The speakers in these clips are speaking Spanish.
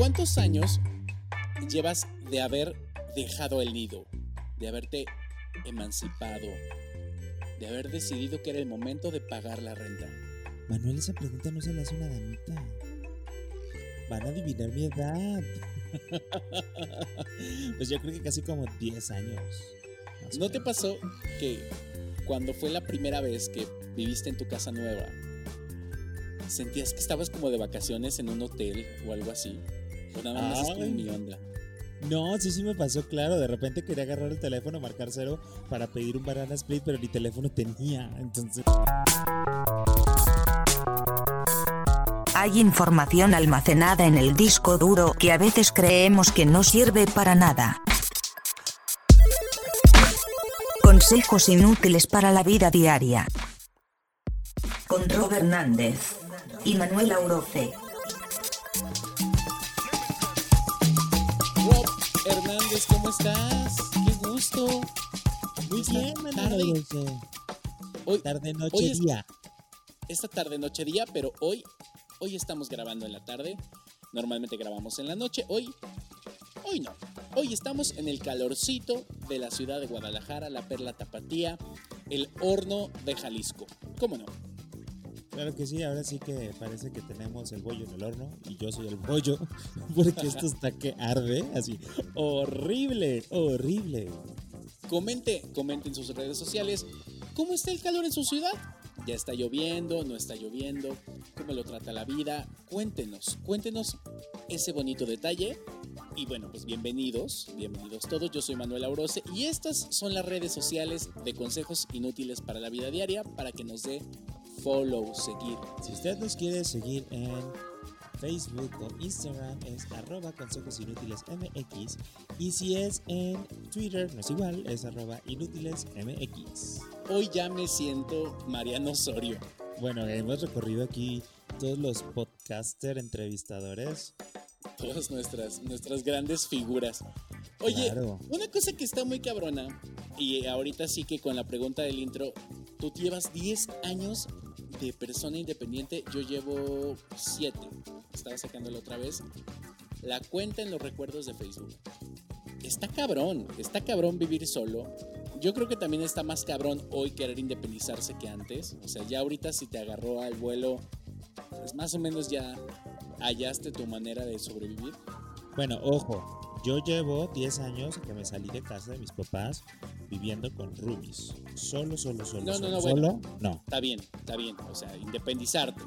¿Cuántos años llevas de haber dejado el nido? De haberte emancipado, de haber decidido que era el momento de pagar la renta. Manuel, esa pregunta no se la hace una damita. Van a adivinar mi edad. pues yo creo que casi como 10 años. ¿No te pasó que cuando fue la primera vez que viviste en tu casa nueva, sentías que estabas como de vacaciones en un hotel o algo así? O nada más es como Ay. mi onda. No, sí, sí me pasó, claro. De repente quería agarrar el teléfono, marcar cero para pedir un banana split, pero ni teléfono tenía. Entonces, Hay información almacenada en el disco duro que a veces creemos que no sirve para nada. Consejos inútiles para la vida diaria. Con Rob Hernández y Manuel Auroce. Hernández, ¿cómo estás? Qué gusto. muy Esta bien, tarde-. Dulce. Hoy, Tarde, noche, hoy es- día. esta tarde, noche, día, pero hoy, hoy estamos grabando en la tarde. Normalmente grabamos en la noche. Hoy, hoy no. Hoy estamos en el calorcito de la ciudad de Guadalajara, la perla tapatía, el horno de Jalisco. ¿Cómo no? Claro que sí, ahora sí que parece que tenemos el bollo en el horno y yo soy el bollo, porque esto está que arde, así, horrible, horrible. Comente, comente en sus redes sociales cómo está el calor en su ciudad. ¿Ya está lloviendo? ¿No está lloviendo? ¿Cómo lo trata la vida? Cuéntenos, cuéntenos ese bonito detalle. Y bueno, pues bienvenidos, bienvenidos todos. Yo soy Manuel Aurose y estas son las redes sociales de consejos inútiles para la vida diaria para que nos dé follow, seguir. Si usted nos quiere seguir en Facebook o Instagram es arroba consejos inútiles MX y si es en Twitter no es igual, es arroba inútiles MX. Hoy ya me siento Mariano Osorio. Bueno, hemos recorrido aquí todos los podcaster entrevistadores. todas nuestras, nuestras grandes figuras. Oye, Claro. una cosa que está muy cabrona, y ahorita sí que con la pregunta del intro, tú llevas 10 años de persona independiente, yo llevo 7. Estaba sacándolo otra vez. La cuenta en los recuerdos de Facebook. Está cabrón, está cabrón vivir solo. Yo creo que también está más cabrón hoy querer independizarse que antes. O sea, ya ahorita si te agarró al vuelo, pues más o menos ya hallaste tu manera de sobrevivir. Bueno, ojo, yo llevo 10 años que me salí de casa de mis papás viviendo con roomies. Solo, solo, solo. No, no, solo, no, solo, bueno. no. Está bien, está bien. O sea, independizarte.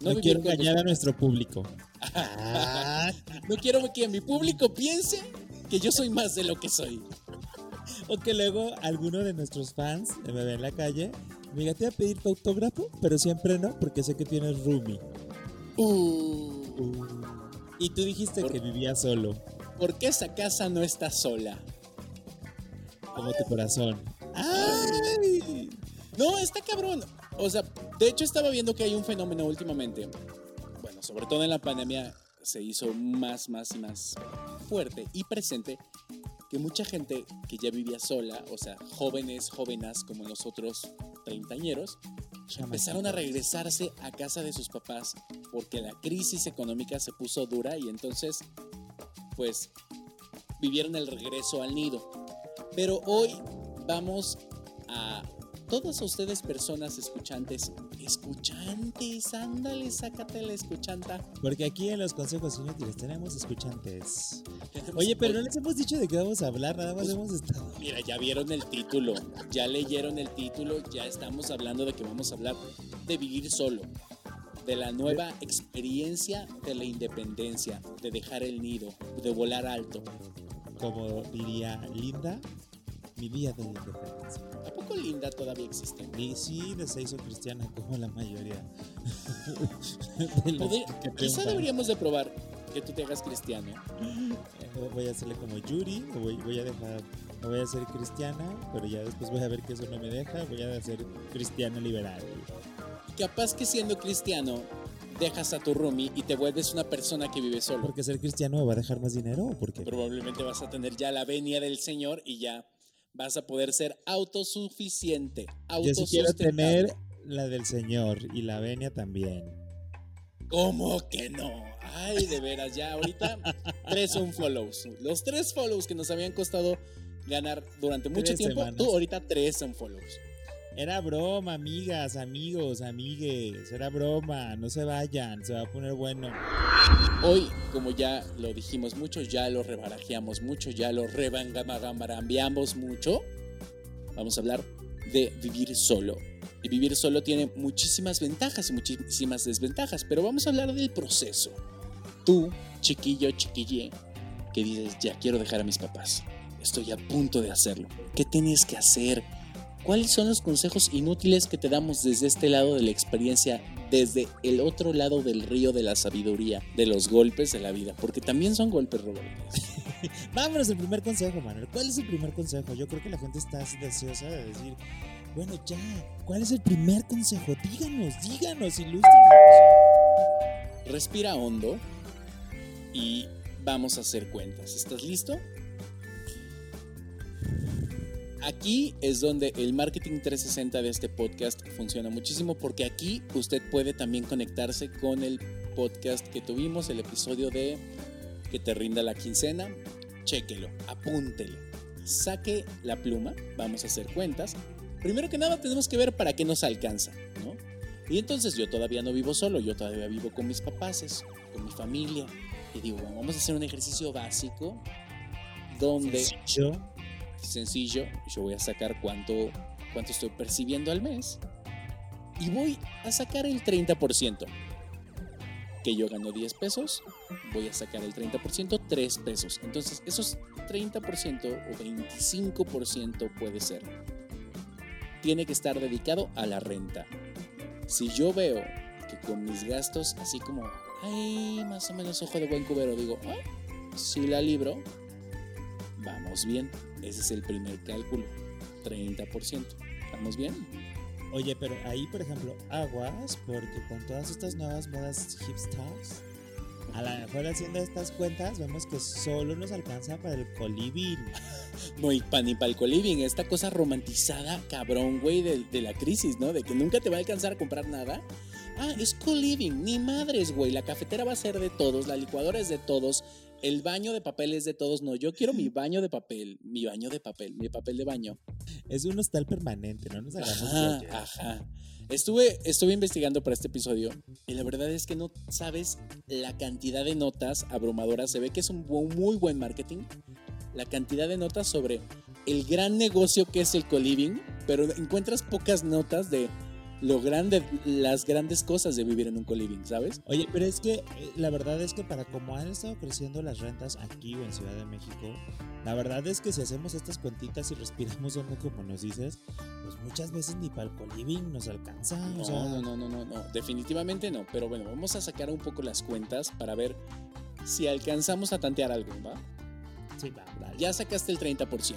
No, quiero engañar a nuestro público. Ah, No quiero que mi público piense que yo soy más de lo que soy. o que luego alguno de nuestros fans me ve en la calle me diga, te voy a pedir tu autógrafo, pero siempre no, porque sé que tienes roomie. Uh, Uh. Y tú dijiste Por- que vivías solo, ¿Por qué esa casa no está sola? Como tu corazón. ¡Ay! No, está cabrón. O sea, de hecho estaba viendo que hay un fenómeno últimamente. Bueno, sobre todo en la pandemia se hizo más, más y más fuerte y presente que mucha gente que ya vivía sola, o sea, jóvenes, jóvenes como nosotros, treintañeros, empezaron a regresarse a casa de sus papás porque la crisis económica se puso dura y entonces, pues, vivieron el regreso al nido. Pero hoy vamos a todas ustedes personas escuchantes, escuchantes, ándale, sácate la escuchanta. Porque aquí en los consejos inútiles tenemos escuchantes. Tenemos Oye, pero no les hemos dicho de qué vamos a hablar, nada más Pues- hemos estado. Mira, ya vieron el título, ya leyeron el título, ya estamos hablando de que vamos a hablar de vivir solo, de la nueva experiencia de la independencia, de dejar el nido, de volar alto. Como diría Linda, mi día de independencia. ¿A poco Linda todavía existe? Y sí, de se hizo cristiana como la mayoría. de quizá deberíamos de probar que tú te hagas cristiano. Eh, Voy a hacerle como Yuri, voy, voy a dejar, voy a hacer cristiana, pero ya después voy a ver que eso no me deja, voy a hacer cristiano liberal. Capaz que siendo cristiano dejas a tu roomie y te vuelves una persona que vive solo. Porque ser cristiano me va a dejar más dinero o por qué? Probablemente vas a tener ya la venia del Señor y ya vas a poder ser autosuficiente, Yo sí quiero autosustentable. tener la del Señor y la venia también. ¿Cómo que no? Ay, de veras, ya ahorita tres son follows. Los tres follows que nos habían costado ganar durante mucho Tres tiempo, semanas. tú ahorita tres son follows. Era broma, amigas, amigos, amigues. Era broma. No se vayan. Se va a poner bueno. Hoy, como ya lo dijimos mucho, ya lo rebarajeamos mucho, ya lo rebangamagarambiamos mucho, vamos a hablar de vivir solo. Y vivir solo tiene muchísimas ventajas y muchísimas desventajas, pero vamos a hablar del proceso. Tú, chiquillo, chiquille, que dices, ya quiero dejar a mis papás. Estoy a punto de hacerlo. ¿Qué tienes que hacer? ¿Cuáles son los consejos inútiles que te damos desde este lado de la experiencia, desde el otro lado del río de la sabiduría, de los golpes de la vida? Porque también son golpes, Roberto. Vámonos al primer consejo, Manuel. ¿Cuál es el primer consejo? Yo creo que la gente está deseosa de decir, bueno, ya, ¿cuál es el primer consejo? Díganos, díganos, ilústranos. Respira hondo y vamos a hacer cuentas. ¿Estás listo? Aquí es donde el marketing 360 de este podcast funciona muchísimo porque aquí usted puede también conectarse con el podcast que tuvimos, el episodio de que te rinda la quincena. Chéquelo, apúntelo, saque la pluma, vamos a hacer cuentas. Primero que nada tenemos que ver para qué nos alcanza, ¿no? Y entonces yo todavía no vivo solo, yo todavía vivo con mis papás, con mi familia. Y digo, bueno, vamos a hacer un ejercicio básico donde Yo, sencillo, yo voy a sacar cuánto, cuánto estoy percibiendo al mes y voy a sacar el 30%. Que yo gano 10 pesos, voy a sacar el 30%, 3 pesos. Entonces, esos 30% o 25% puede ser. Tiene que estar dedicado a la renta. Si yo veo que con mis gastos, así como, ay, más o menos ojo de buen cubero, digo, ah, si la libro, vamos bien. Ese es el primer cálculo, 30%. ¿Estamos bien? oye, pero ahí, por ejemplo, aguas, porque con todas estas nuevas modas hipsters, a lo mejor haciendo estas cuentas, vemos que solo nos alcanza para el coliving. No, y pa- ni para el co-living, esta cosa romantizada, cabrón, güey, de, de la crisis, ¿no? De que nunca te va a alcanzar a comprar nada. Ah, es co-living, ni madres, güey. La cafetera va a ser de todos, la licuadora es de todos, el baño de papel es de todos. No, yo quiero mi baño de papel, mi baño de papel, mi papel de baño. Es un hostal permanente, no nos hagamos Ajá, ajá. Estuve, estuve investigando para este episodio y la verdad es que no sabes la cantidad de notas abrumadoras. Se ve que es un muy buen marketing. La cantidad de notas sobre el gran negocio que es el co-living, pero encuentras pocas notas de lo grande, las grandes cosas de vivir en un co-living, ¿sabes? Oye, pero es que eh, la verdad es que para como han estado creciendo las rentas aquí o en Ciudad de México, la verdad es que si hacemos estas cuentitas y respiramos hondo como nos dices, pues muchas veces ni para el coliving nos alcanza. No, o sea, no, no, no, no, no, definitivamente no. Pero bueno, vamos a sacar un poco las cuentas para ver si alcanzamos a tantear algo, ¿va? Sí, va, dale. Ya sacaste el 30%.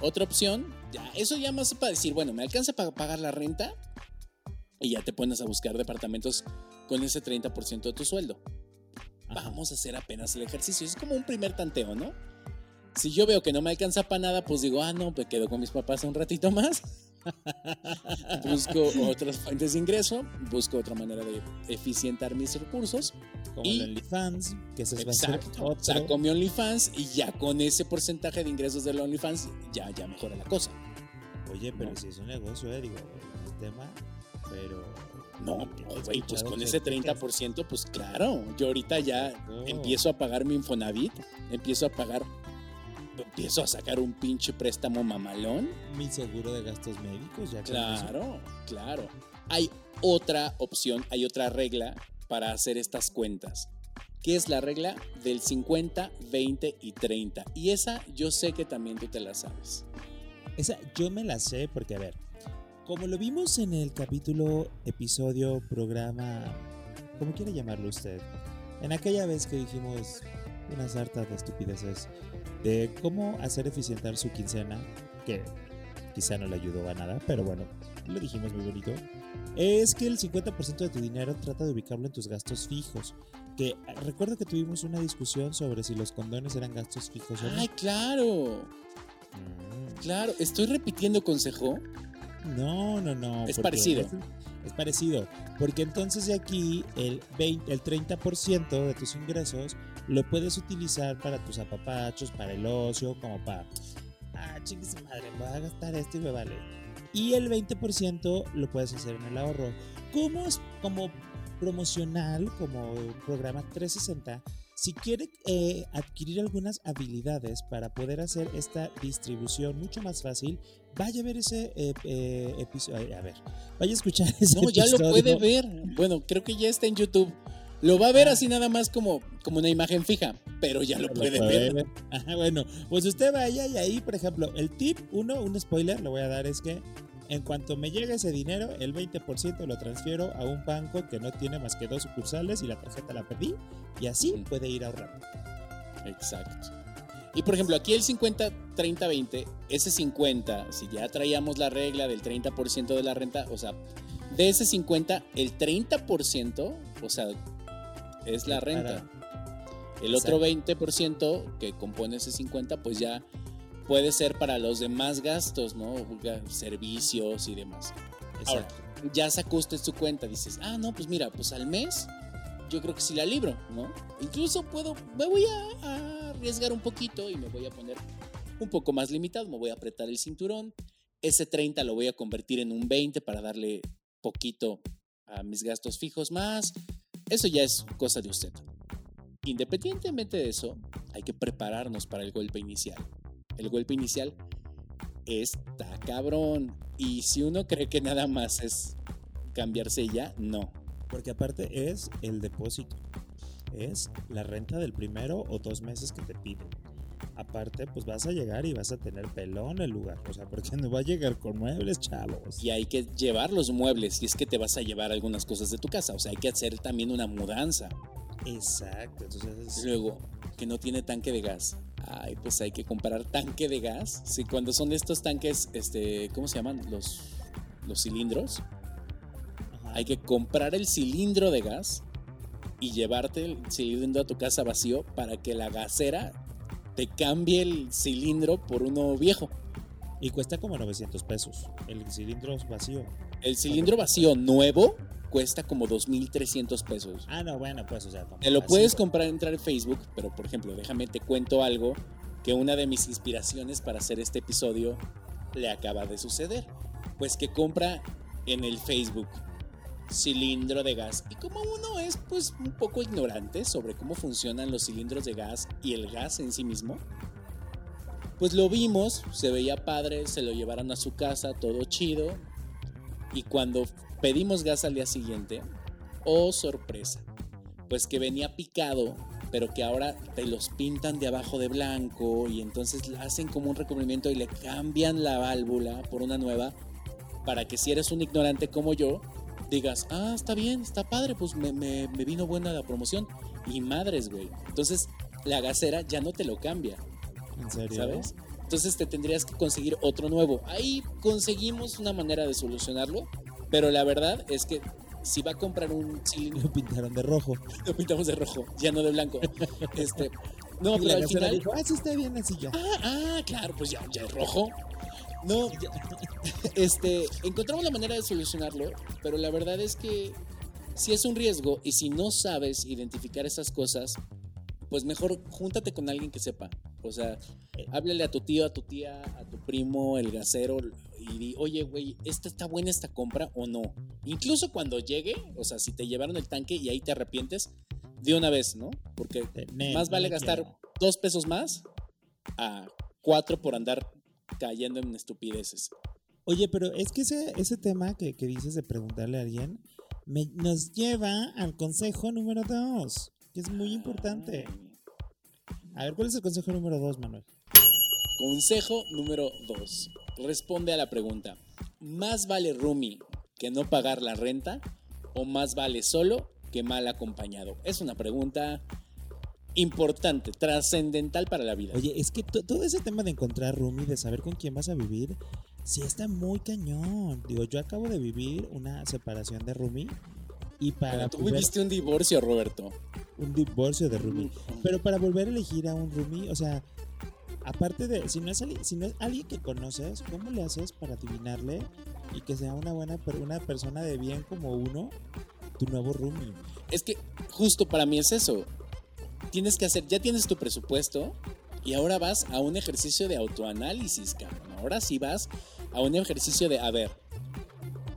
Otra opción, ya, eso ya más para decir, bueno, me alcanza para pagar la renta y ya te pones a buscar departamentos con ese 30% de tu sueldo. Ajá. Vamos a hacer apenas el ejercicio. Es como un primer tanteo, ¿no? Si yo veo que no me alcanza para nada, pues digo, ah, no, me quedo con mis papás un ratito más. Busco otras fuentes de ingreso, busco otra manera de eficientar mis recursos. Como y- el OnlyFans, que ese va a Exacto. Saco mi OnlyFans y ya con ese porcentaje de ingresos del OnlyFans ya, ya mejora la cosa. Oye, pero ¿no? si es un negocio, eh, digo, es tema, pero... No, güey, pues con ese que- 30%, pues claro, yo ahorita ya No. empiezo a pagar mi Infonavit, empiezo a pagar, empiezo a sacar un pinche préstamo mamalón. Mi seguro de gastos médicos, ya. Claro, claro. Hay otra opción, hay otra regla para hacer estas cuentas, que es la regla del 50, 20 y 30. Y esa yo sé que también tú te la sabes. Esa yo me la sé porque, a ver, como lo vimos en el capítulo, episodio, programa, como quiere llamarlo usted, en aquella vez que dijimos una sarta de estupideces de cómo hacer eficientar su quincena, que quizá no le ayudó a nada, pero bueno, lo dijimos muy bonito, es que el 50% de tu dinero trata de ubicarlo en tus gastos fijos. Que recuerdo que tuvimos una discusión sobre si los condones eran gastos fijos o no. Ay, claro, Mm. claro. Estoy repitiendo consejo. No, no, no. Es parecido. Es, Es parecido, porque entonces de aquí el, 20, el 30% de tus ingresos lo puedes utilizar para tus apapachos, para el ocio, como para, ah, chingue madre, voy a gastar esto y me vale. Y el 20% lo puedes hacer en el ahorro. ¿Cómo es como promocional, como programa 360? Si quiere eh, adquirir algunas habilidades para poder hacer esta distribución mucho más fácil, vaya a ver ese eh, eh, episodio. A ver, vaya a escuchar ese No, ya episodio. lo puede ver. Bueno, creo que ya está en YouTube. Lo va a ver así nada más como, como una imagen fija, pero ya lo Lo puede puede ver. Ajá, bueno, pues usted vaya y ahí, por ejemplo, el tip, uno, un spoiler, le voy a dar es que en cuanto me llegue ese dinero, el 20% lo transfiero a un banco que no tiene más que dos sucursales y la tarjeta la perdí y así puede ir ahorrando. Exacto. Y por ejemplo, aquí el 50, 30, 20, ese 50, si ya traíamos la regla del 30% de la renta, o sea, de ese 50, el 30%, o sea, es la renta. El otro 20% que compone ese 50, pues ya puede ser para los demás gastos, ¿no? Servicios y demás. Ahora, Exacto. ya sacó usted su cuenta, dices, ah, no, pues mira, pues al mes yo creo que sí la libro, ¿no? Incluso puedo, me voy a, a arriesgar un poquito y me voy a poner un poco más limitado, me voy a apretar el cinturón, ese 30 lo voy a convertir en un 20 para darle poquito a mis gastos fijos más, eso ya es cosa de usted. Independientemente de eso, hay que prepararnos para el golpe inicial. El golpe inicial está cabrón. Y si uno cree que nada más es cambiarse y ya, no. Porque aparte es el depósito. Es la renta del primero o dos meses que te piden. Aparte, pues vas a llegar y vas a tener pelón el lugar. O sea, porque no va a llegar con muebles, chavos. Y hay que llevar los muebles si es que te vas a llevar algunas cosas de tu casa. O sea, hay que hacer también una mudanza. Exacto. Entonces, Luego, que no tiene tanque de gas. Ay, pues hay que comprar tanque de gas. Sí, cuando son estos tanques, este, ¿cómo se llaman? Los, los cilindros. ajá. Hay que comprar el cilindro de gas y llevarte el cilindro a tu casa vacío para que la gasera te cambie el cilindro por uno viejo. Y cuesta como 900 pesos. El cilindro vacío. El cilindro vacío nuevo cuesta como 2.300 pesos. Ah, no, bueno, pues, o sea, Te lo puedes comprar entrar en Facebook, pero por ejemplo, déjame te cuento algo que una de mis inspiraciones para hacer este episodio le acaba de suceder. Pues que compra en el Facebook cilindro de gas. Y como uno es pues un poco ignorante sobre cómo funcionan los cilindros de gas y el gas en sí mismo, pues lo vimos, se veía padre, se lo llevaron a su casa, todo chido. Y cuando pedimos gas al día siguiente, oh sorpresa, pues que venía picado, pero que ahora te los pintan de abajo de blanco y entonces hacen como un recubrimiento y le cambian la válvula por una nueva para que si eres un ignorante como yo, digas, ah, está bien, está padre, pues me, me- me vino buena la promoción. Y madres, güey. Entonces la gasera ya no te lo cambia, ¿En serio? ¿sabes? Entonces te tendrías que conseguir otro nuevo. Ahí conseguimos una manera de solucionarlo, pero la verdad es que si va a comprar un cilindro Lo pintaron de rojo. lo pintamos de rojo, ya no de blanco. Este, no, y pero la al final. dijo, ah, sí está bien así ya. Ah, ah, claro, pues ya, ya es rojo. No, ya- este, encontramos la manera de solucionarlo, pero la verdad es que si es un riesgo y si no sabes identificar esas cosas, pues mejor júntate con alguien que sepa. O sea, háblale a tu tío, a tu tía, a tu primo, el gasero, y di, oye, güey, ¿esta está buena esta compra o no? Incluso cuando llegue, o sea, si te llevaron el tanque y ahí te arrepientes, de una vez, ¿no? Porque más vale le gastar quiero. dos pesos más a cuatro por andar cayendo en estupideces. Oye, pero es que ese, ese tema que, que dices de preguntarle a alguien me- nos lleva al consejo número dos, que es muy importante. A ver, ¿cuál es el consejo número dos, Manuel? Consejo número 2. Responde a la pregunta. ¿Más vale roomie que no pagar la renta o más vale solo que mal acompañado? Es una pregunta importante, trascendental para la vida. Oye, es que to- todo ese tema de encontrar roomie, de saber con quién vas a vivir, sí está muy cañón. Digo, yo acabo de vivir una separación de roomie y para Bueno, tú volver- viviste un divorcio, Roberto. un divorcio de roomie. Pero para volver a elegir a un roomie, o sea, aparte de, si no es, si no es alguien que conoces, ¿cómo le haces para adivinarle y que sea una buena una persona de bien como uno, tu nuevo roomie. Es que justo para mí es eso. Tienes que hacer, ya tienes tu presupuesto y ahora vas a un ejercicio de autoanálisis, cabrón. Ahora sí vas a un ejercicio de, a ver,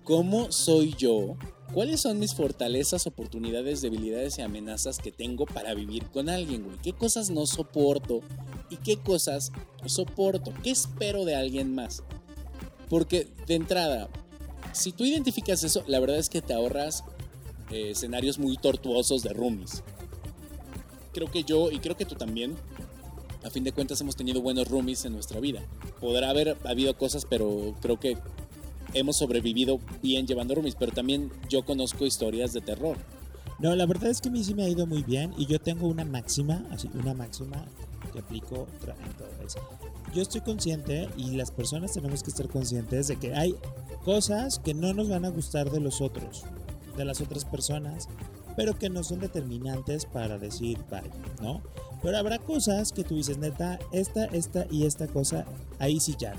¿cómo soy yo? ¿Cuáles son mis fortalezas, oportunidades, debilidades y amenazas que tengo para vivir con alguien, güey? ¿Qué cosas no soporto y qué cosas soporto? ¿Qué espero de alguien más? Porque de entrada, si tú identificas eso, la verdad es que te ahorras eh, escenarios muy tortuosos de roomies. Creo que yo y creo que tú también, a fin de cuentas hemos tenido buenos roomies en nuestra vida. Podrá haber habido cosas, pero creo que hemos sobrevivido bien llevando roomies, pero también yo conozco historias de terror. No, la verdad es que a mí sí me ha ido muy bien y yo tengo una máxima, así una máxima que aplico en todo eso. Yo estoy consciente y las personas tenemos que estar conscientes de que hay cosas que no nos van a gustar de los otros, de las otras personas, pero que no son determinantes para decir bye, ¿no? Pero habrá cosas que tú dices, neta, esta, esta y esta cosa, ahí sí ya.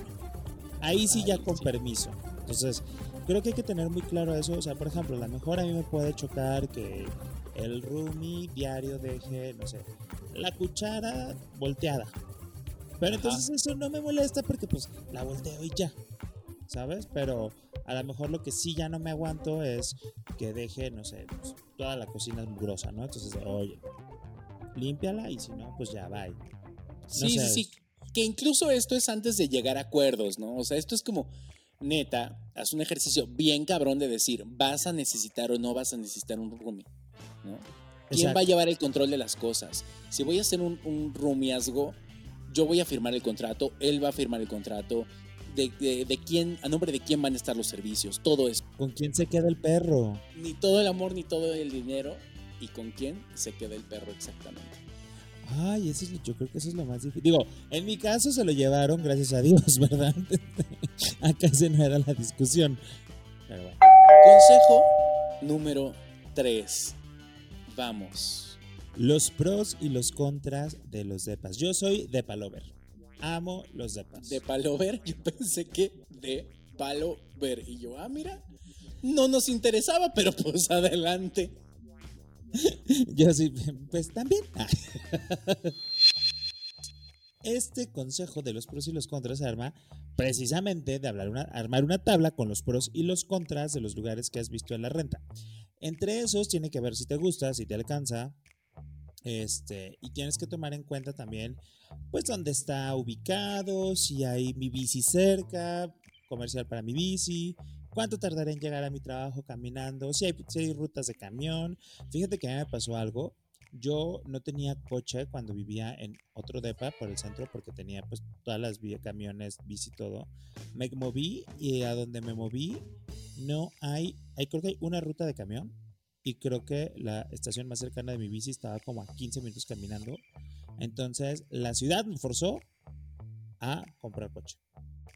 Ahí sí ya con permiso. Entonces, creo que hay que tener muy claro eso. O sea, por ejemplo, a lo mejor a mí me puede chocar que el roomie diario deje, no sé, la cuchara volteada. Pero Ajá. entonces eso no me molesta porque pues la volteo y ya. ¿Sabes? Pero a lo mejor lo que sí ya no me aguanto es que deje, no sé, pues, toda la cocina es mugrosa, ¿no? Entonces, oye, límpiala y si no, pues ya, bye. Sí, sí, sé. sí. Que incluso esto es antes de llegar a acuerdos, ¿no? O sea, esto es como, neta, haz un ejercicio bien cabrón de decir, vas a necesitar o no vas a necesitar un roomie, ¿no? ¿Quién Exacto. va a llevar el control de las cosas? Si voy a hacer un, un yo voy a firmar el contrato, él va a firmar el contrato, de, de- de quién, a nombre de quién van a estar los servicios, todo eso. ¿Con quién se queda el perro? Ni todo el amor, ni todo el dinero, y con quién se queda el perro exactamente. Ay, eso es, yo creo que eso es lo más difícil. Digo, en mi caso se lo llevaron, gracias a Dios, ¿verdad? Acá ese no era la discusión. Pero bueno. Consejo número 3. Vamos. Los pros y los contras de los depas. Yo soy depa lover. Amo los depas. De palover, yo pensé que de palo ver. Y yo, ah, mira, no nos interesaba, pero pues adelante. Yo sí, pues también. Este consejo de los pros y los contras se arma precisamente de hablar una- armar una tabla con los pros y los contras de los lugares que has visto en la renta. Entre esos tiene que ver si te gusta, si te alcanza, este, y tienes que tomar en cuenta también, pues, dónde está ubicado, si hay mi bici cerca, comercial para mi bici, cuánto tardaré en llegar a mi trabajo caminando, si hay, si hay rutas de camión. Fíjate que a mí me pasó algo. Yo no tenía coche cuando vivía en otro depa por el centro porque tenía pues todas las vías, camiones, bici, todo. Me moví y a donde me moví no hay, hay creo que hay una ruta de camión y creo que la estación más cercana de mi bici estaba como a 15 minutos caminando. Entonces la ciudad me forzó a comprar coche.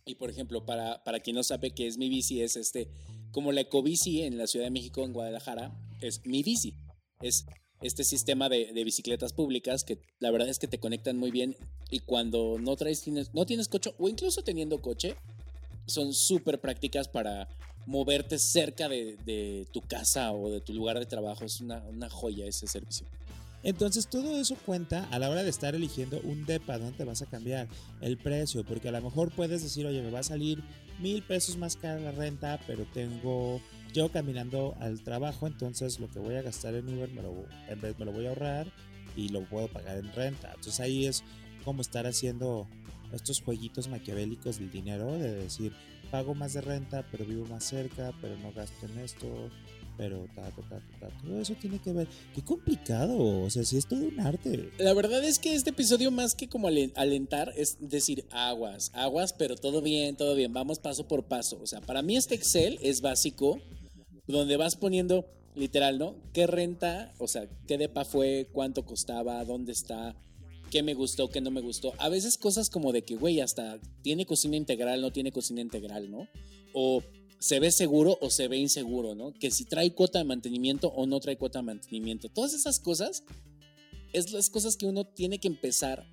Y por ejemplo, para, para quien no sabe qué es mi bici, es este, como la ecobici en la Ciudad de México, en Guadalajara, es mi bici. Es este sistema de, de bicicletas públicas que la verdad es que te conectan muy bien y cuando no traes, no tienes coche o incluso teniendo coche, son súper prácticas para moverte cerca de, de tu casa o de tu lugar de trabajo. Es una, una joya ese servicio. Entonces todo eso cuenta a la hora de estar eligiendo un depa, ¿dónde te vas a cambiar? El precio, porque a lo mejor puedes decir, oye, me va a salir mil pesos más cara la renta, pero tengo, yo caminando al trabajo, entonces lo que voy a gastar en Uber me lo, en vez me lo voy a ahorrar y lo puedo pagar en renta. Entonces ahí es como estar haciendo estos jueguitos maquiavélicos del dinero, de decir, pago más de renta, pero vivo más cerca, pero no gasto en esto, pero ta, ta, ta, todo eso tiene que ver. Qué complicado, o sea, sí es todo un arte. La verdad es que este episodio más que como alen- alentar es decir aguas, aguas, pero todo bien, todo bien, vamos paso por paso. O sea, para mí este Excel es básico, donde vas poniendo literal, ¿no? ¿Qué renta? O sea, ¿qué depa fue? ¿Cuánto costaba? ¿Dónde está? ¿Qué me gustó? ¿Qué no me gustó? A veces cosas como de que, güey, hasta tiene cocina integral, no tiene cocina integral, ¿no? O se ve seguro o se ve inseguro, ¿no? Que si trae cuota de mantenimiento o no trae cuota de mantenimiento. Todas esas cosas es las cosas que uno tiene que empezar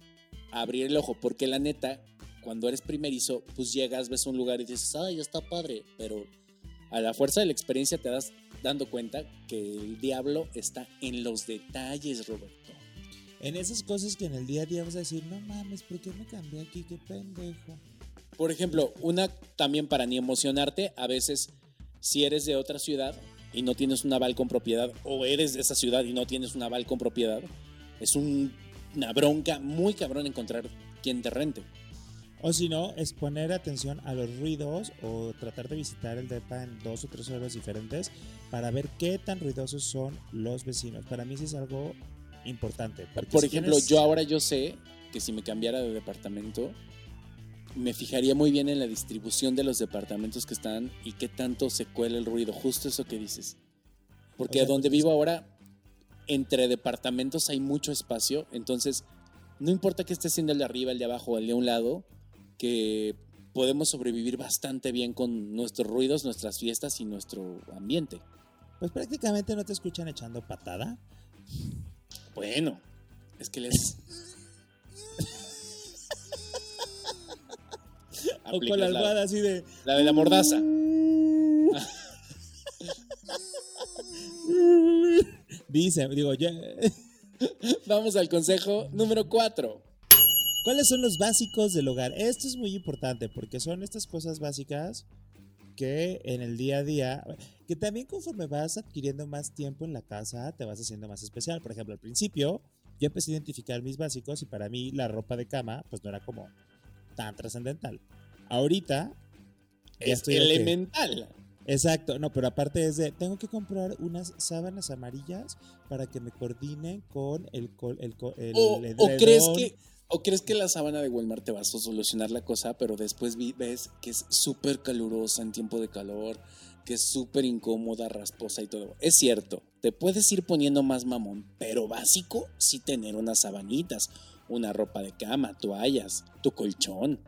a abrir el ojo, porque la neta, cuando eres primerizo, pues llegas, ves un lugar y dices, ay, está padre, pero a la fuerza de la experiencia te das dando cuenta que el diablo está en los detalles, Roberto. En esas cosas que en el día a día vas a decir, no mames, ¿por qué me cambié aquí? Qué pendejo. Por ejemplo, una también para ni emocionarte, a veces si eres de otra ciudad y no tienes un aval con propiedad, o eres de esa ciudad y no tienes un aval con propiedad, es un- una bronca muy cabrón encontrar quien te rente. O si no, es poner atención a los ruidos o tratar de visitar el depa en dos o tres horas diferentes para ver qué tan ruidosos son los vecinos. Para mí sí es algo importante. Por si ejemplo, tienes- yo ahora yo sé que si me cambiara de departamento, me fijaría muy bien en la distribución de los departamentos que están y qué tanto se cuela el ruido, justo eso que dices. Porque O sea, donde vivo ahora, entre departamentos hay mucho espacio, entonces no importa que esté siendo el de arriba, el de abajo o el de un lado, que podemos sobrevivir bastante bien con nuestros ruidos, nuestras fiestas y nuestro ambiente. Pues prácticamente no te escuchan echando patada. Bueno, es que les... O con la- almohada así de... La de la mordaza. Dice, digo, ya... Vamos al consejo número 4. ¿Cuáles son los básicos del hogar? Esto es muy importante porque son estas cosas básicas que en el día a día, que también conforme vas adquiriendo más tiempo en la casa, te vas haciendo más especial. Por ejemplo, al principio yo empecé a identificar mis básicos y para mí la ropa de cama pues no era como tan trascendental. Ahorita ya Es estoy que- elemental. Exacto, no, pero aparte es de, tengo que comprar unas sábanas amarillas para que me coordinen con el, col- el, el O, o edredón. crees que, o crees que la sábana de Walmart te va a solucionar la cosa, pero después ves que es súper calurosa en tiempo de calor, que es súper incómoda, rasposa y todo. Es cierto, te puedes ir poniendo más mamón, pero básico sí tener unas sabanitas, una ropa de cama, toallas, tu colchón,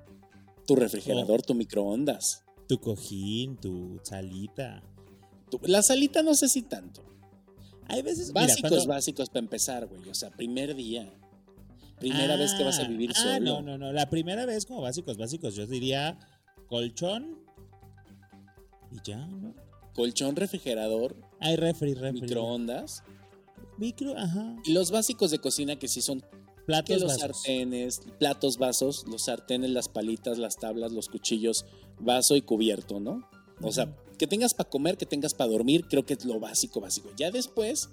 tu refrigerador, tu microondas. Tu cojín, tu salita. Tu- la salita no sé si tanto. Hay veces... mira, Básicos, cuando- básicos para empezar, güey. O sea, primer día. Primera vez que vas a Ah, vivir ah, solo. No, no, no. La primera vez como básicos, básicos. Yo diría colchón y ya, ¿no? Colchón, refrigerador, Hay refri, refri. microondas. Micro, ajá. Y los básicos de cocina que sí son que Platos, los vasos. sartenes, platos, vasos, los sartenes, las palitas, las tablas, los cuchillos, vaso y cubierto, ¿no? O sea, que tengas para comer, que tengas para dormir, creo que es lo básico, básico. Ya después,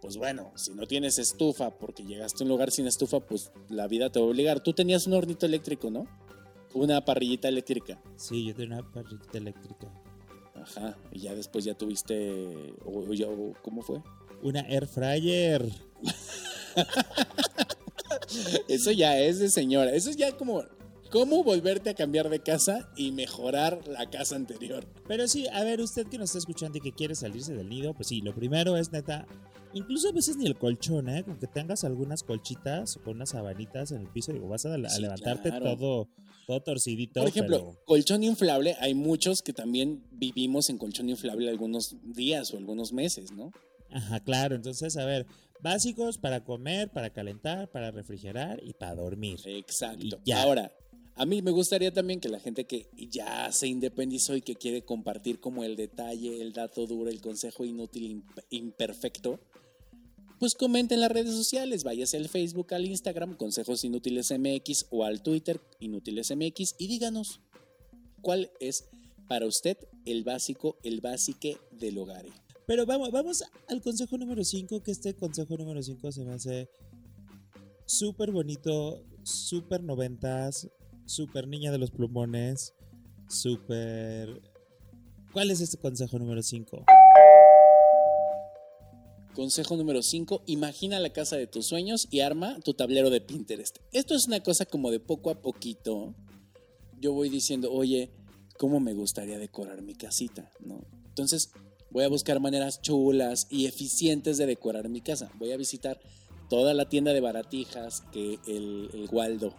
pues bueno, si no tienes estufa, porque llegaste a un lugar sin estufa, pues la vida te va a obligar. Tú tenías un hornito eléctrico, ¿no? Una parrillita eléctrica. Sí, yo tengo una parrillita eléctrica. Ajá, y ya después ya tuviste, o, o- ¿cómo fue? Una air fryer. Eso ya es de señora, eso es ya como, ¿cómo volverte a cambiar de casa y mejorar la casa anterior? Pero sí, a ver, usted que nos está escuchando y que quiere salirse del nido, pues sí, lo primero es neta, incluso a veces ni el colchón, ¿eh? Con que tengas algunas colchitas o unas sabanitas en el piso, digo, vas a, a Sí, levantarte claro. todo, todo torcidito. Por ejemplo, pero- colchón inflable, hay muchos que también vivimos en colchón inflable algunos días o algunos meses, ¿no? Ajá, claro, entonces, a ver, básicos para comer, para calentar, para refrigerar y para dormir. Exacto. Y ya. Ahora, a mí me gustaría también que la gente que ya se independizó y que quiere compartir como el detalle, el dato duro, el consejo inútil, imp- imperfecto, pues comenten en las redes sociales, váyase al Facebook, al Instagram, Consejos Inútiles MX o al Twitter, Inútiles MX, y díganos cuál es para usted el básico, el básique del hogar. Pero vamos, vamos al consejo número 5, que este consejo número 5 se me hace súper bonito, súper noventas, súper niña de los plumones, súper... ¿Cuál es este consejo número 5? Consejo número 5, imagina la casa de tus sueños y arma tu tablero de Pinterest. Esto es una cosa como de poco a poquito. Yo voy diciendo, oye, ¿cómo me gustaría decorar mi casita? ¿No? Entonces voy a buscar maneras chulas y eficientes de decorar mi casa. Voy a visitar toda la tienda de baratijas, que el, el Waldo,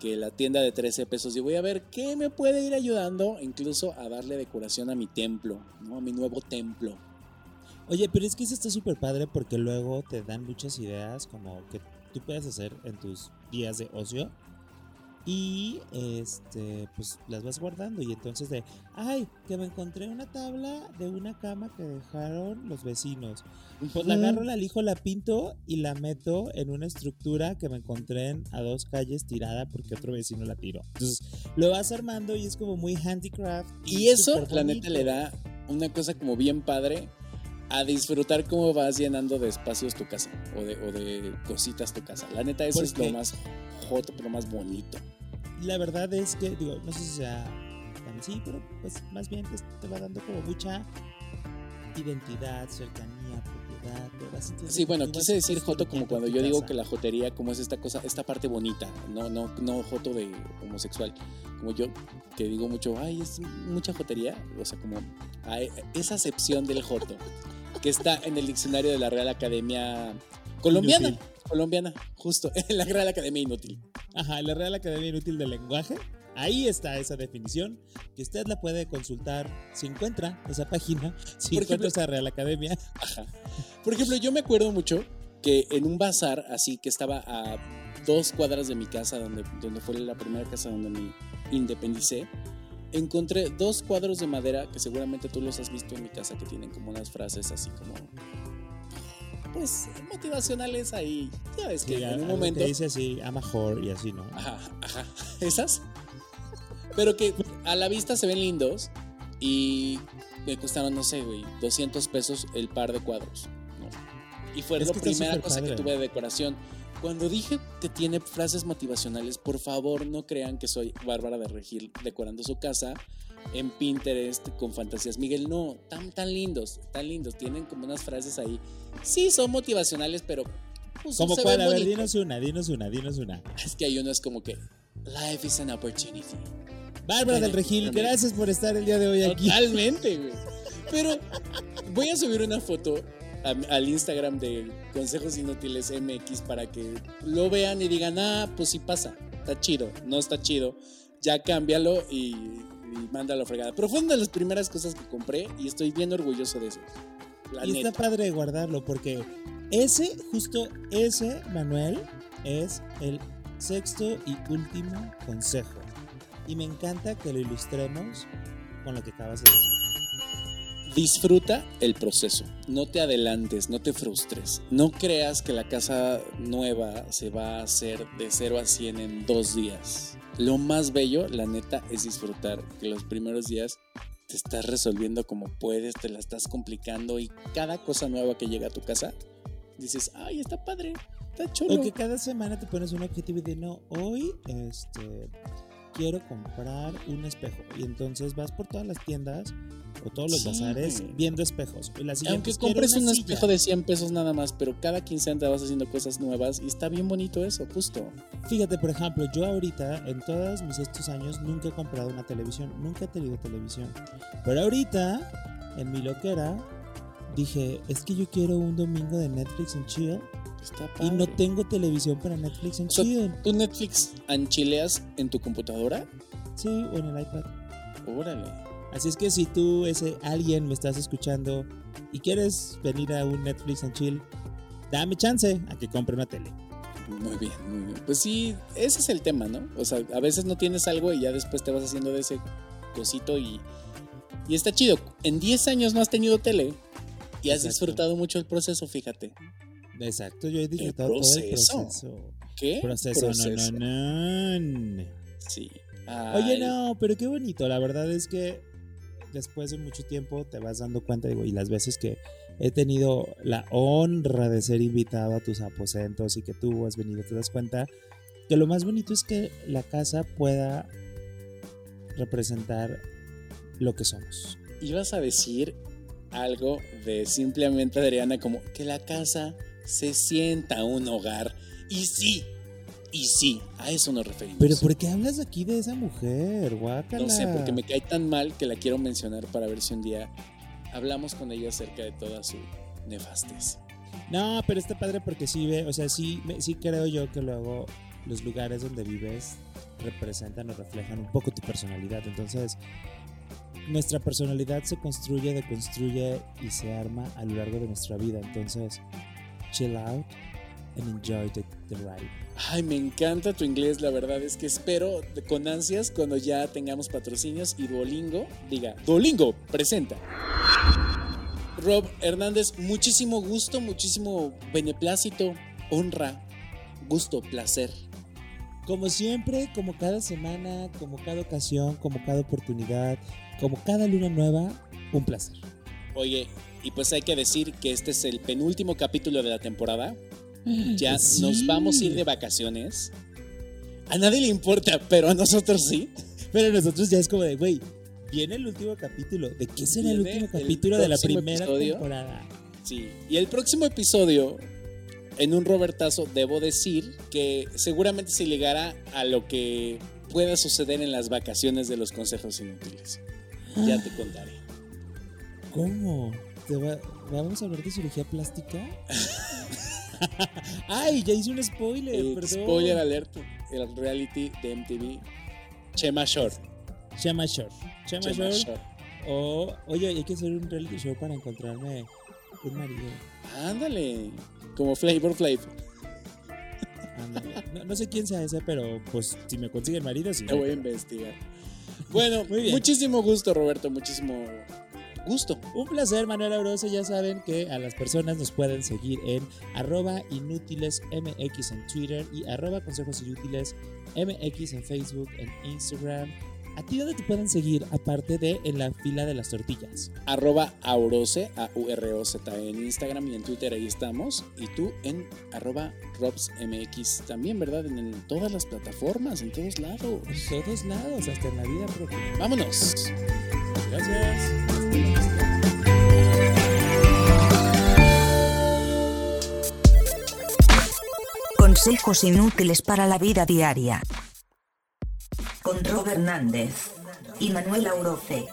que la tienda de 13 pesos y voy a ver qué me puede ir ayudando incluso a darle decoración a mi templo, ¿no? a mi nuevo templo. Oye, pero es que eso está súper padre porque luego te dan muchas ideas como que tú puedes hacer en tus días de ocio. Y este pues las vas guardando. Y entonces de ay que me encontré una tabla de una cama que dejaron los vecinos pues la agarro la lijo la pinto y la meto en una estructura que me encontré en, a dos calles tirada porque otro vecino la tiró. Entonces lo vas armando y es como muy handicraft Y eso, súper la neta, le da una cosa como bien padre a disfrutar cómo vas llenando de espacios tu casa o de, o de cositas tu casa. La neta, eso es lo más joto, lo más bonito. la verdad es que, digo, no sé si sea tan así, pero pues más bien te, te va dando como mucha identidad, cercanía, propiedad. te vas sintiendo Sí, bueno, quise decir joto como cuando yo digo casa. que la jotería, como es esta cosa, esta parte bonita, no, no, no joto de homosexual, como yo que digo mucho, ay, es mucha jotería, o sea, como ay, esa acepción del joto que está en el diccionario de la Real Academia Colombiana, Inútil. colombiana, justo, en la Real Academia Inútil. Ajá, la Real Academia Inútil del Lenguaje. Ahí está esa definición que usted la puede consultar si encuentra esa página, si Por encuentra ejemplo- esa Real Academia. Ajá. Por ejemplo, yo me acuerdo mucho que en un bazar así que estaba a dos cuadras de mi casa, donde, donde fue la primera casa donde me independicé, encontré dos cuadros de madera que seguramente tú los has visto en mi casa que tienen como unas frases así como pues motivacionales ahí. Ya ves que Sí, en un momento dice así, I'm a whore y así, ¿no? Ajá, ajá. Esas. Pero que a la vista se ven lindos y me costaron, no sé, güey, 200 pesos el par de cuadros. ¿no? Y fue Es la primera cosa que tuve de decoración. Cuando dije que tiene frases motivacionales, por favor no crean que soy Bárbara de Regil decorando su casa en Pinterest con fantasías. Miguel, no, tan, tan lindos, tan lindos. Tienen como unas frases ahí. Sí, son motivacionales, pero... pues, Como cuál, a ver, dinos una, dinos una, dinos una. Es que hay uno es como que Life is an opportunity. Bárbara del Regil, gracias por estar el día de hoy aquí. Totalmente, güey. Pero voy a subir una foto a- al Instagram de Consejos Inútiles MX para que lo vean y digan, ah, pues sí pasa, está chido, no está chido, ya cámbialo y, y mándalo a fregada. Pero fue una de las primeras cosas que compré y estoy bien orgulloso de eso. La Y está neta. padre guardarlo porque ese, justo ese, Manuel, es el sexto y último consejo. Y me encanta que lo ilustremos con lo que acabas de decir. Disfruta el proceso, no te adelantes, no te frustres, no creas que la casa nueva se va a hacer de 0 a 100 en dos días. Lo más bello, la neta, es disfrutar que los primeros días te estás resolviendo como puedes, te la estás complicando y cada cosa nueva que llega a tu casa, dices, ay, está padre, está chulo. O que cada semana te pones un objetivo y de no, hoy este, quiero comprar un espejo. Y entonces vas por todas las tiendas o todos los Sí. bazares viendo espejos. Y la siguiente Aunque compres un silla. espejo de 100 pesos nada más, pero cada quincena vas haciendo cosas nuevas y está bien bonito eso, justo. Fíjate, por ejemplo, yo ahorita, en todos mis estos años, nunca he comprado una televisión, nunca he tenido televisión. Pero ahorita, en mi loquera, dije, es que yo quiero un domingo de Netflix en chill Está y no tengo televisión para Netflix en O sea, chill. ¿Tú Netflix anchileas en tu computadora? Sí, o en el iPad. Órale. Así es que si tú, ese alguien, me estás escuchando y quieres venir a un Netflix en chill, dame chance a que compre una tele. Muy bien, muy bien. Pues sí, ese es el tema, ¿no? O sea, a veces no tienes algo y ya después te vas haciendo de ese cosito y, y está chido. En 10 años no has tenido tele y has Exacto. disfrutado mucho el proceso, fíjate. Exacto, yo he disfrutado todo el proceso? proceso. ¿Qué? Proceso, no, no, no. Sí. Oye, no, pero qué bonito. La verdad es que después de mucho tiempo te vas dando cuenta, digo, y las veces que he tenido la honra de ser invitado a tus aposentos y que tú has venido, te das cuenta que lo más bonito es que la casa pueda representar lo que somos. Ibas a decir algo de simplemente Adriana como que la casa se sienta un hogar. Y sí, y sí, a eso nos referimos. Pero ¿por qué hablas aquí de esa mujer? Guácala. No sé, porque me cae tan mal que la quiero mencionar para ver si un día hablamos con ella acerca de toda su nefastez. No, pero está padre porque sí ve, o sea, sí, sí creo yo que luego los lugares donde vives representan o reflejan un poco tu personalidad. Entonces, nuestra personalidad se construye, deconstruye y se arma a lo largo de nuestra vida. Entonces, chill out, and enjoy the, the ride. Ay, me encanta tu inglés, la verdad es que espero con ansias cuando ya tengamos patrocinios y Duolingo diga, Duolingo presenta. Rob Hernández, muchísimo gusto, muchísimo beneplácito, honra, gusto, placer. Como siempre, como cada semana, como cada ocasión, como cada oportunidad, como cada luna nueva, un placer. Oye, y pues hay que decir que este es el penúltimo capítulo de la temporada. Ya Sí. nos vamos a ir de vacaciones. A nadie le importa, pero a nosotros sí. Pero nosotros ya es como de, güey, viene el último capítulo. ¿De qué será el último el capítulo de la primera episodio. temporada? Sí. Y el próximo episodio, en un Robertazo, debo decir que seguramente se ligará a lo que pueda suceder en las vacaciones de los consejos inútiles. Ya te contaré. ¿Cómo? ¿Te va- ¿Vamos a hablar de cirugía plástica? Ay, ya hice un spoiler, Eh, perdón. spoiler alert, el reality de MTV. Chema Shore. Chama Shore. Chama, Chema Shore. Shore. O, oye, hay que hacer un reality show para encontrarme un marido. Ándale. Como Flavor Flav. Ándale. No, no sé quién sea ese, pero pues si me consigue el marido, sí. Te voy a investigar. Bueno, Muy bien. muchísimo gusto, Roberto. Muchísimo gusto. Un placer, Manuel Auroso. Ya saben que a las personas nos pueden seguir en arroba inútilesmx en Twitter y arroba consejos inútiles mx en Facebook, en Instagram. ¿A ti dónde te pueden seguir aparte de en la fila de las tortillas? Arroba Aurose, A-U-R-O-Z en Instagram y en Twitter, ahí estamos. Y tú en arroba RobsMX también, ¿verdad? En, en todas las plataformas, en todos lados. En todos lados, hasta en la vida propia. Vámonos. Gracias. Consejos inútiles para la vida diaria. Con Rob Hernández y Manuel Auroce.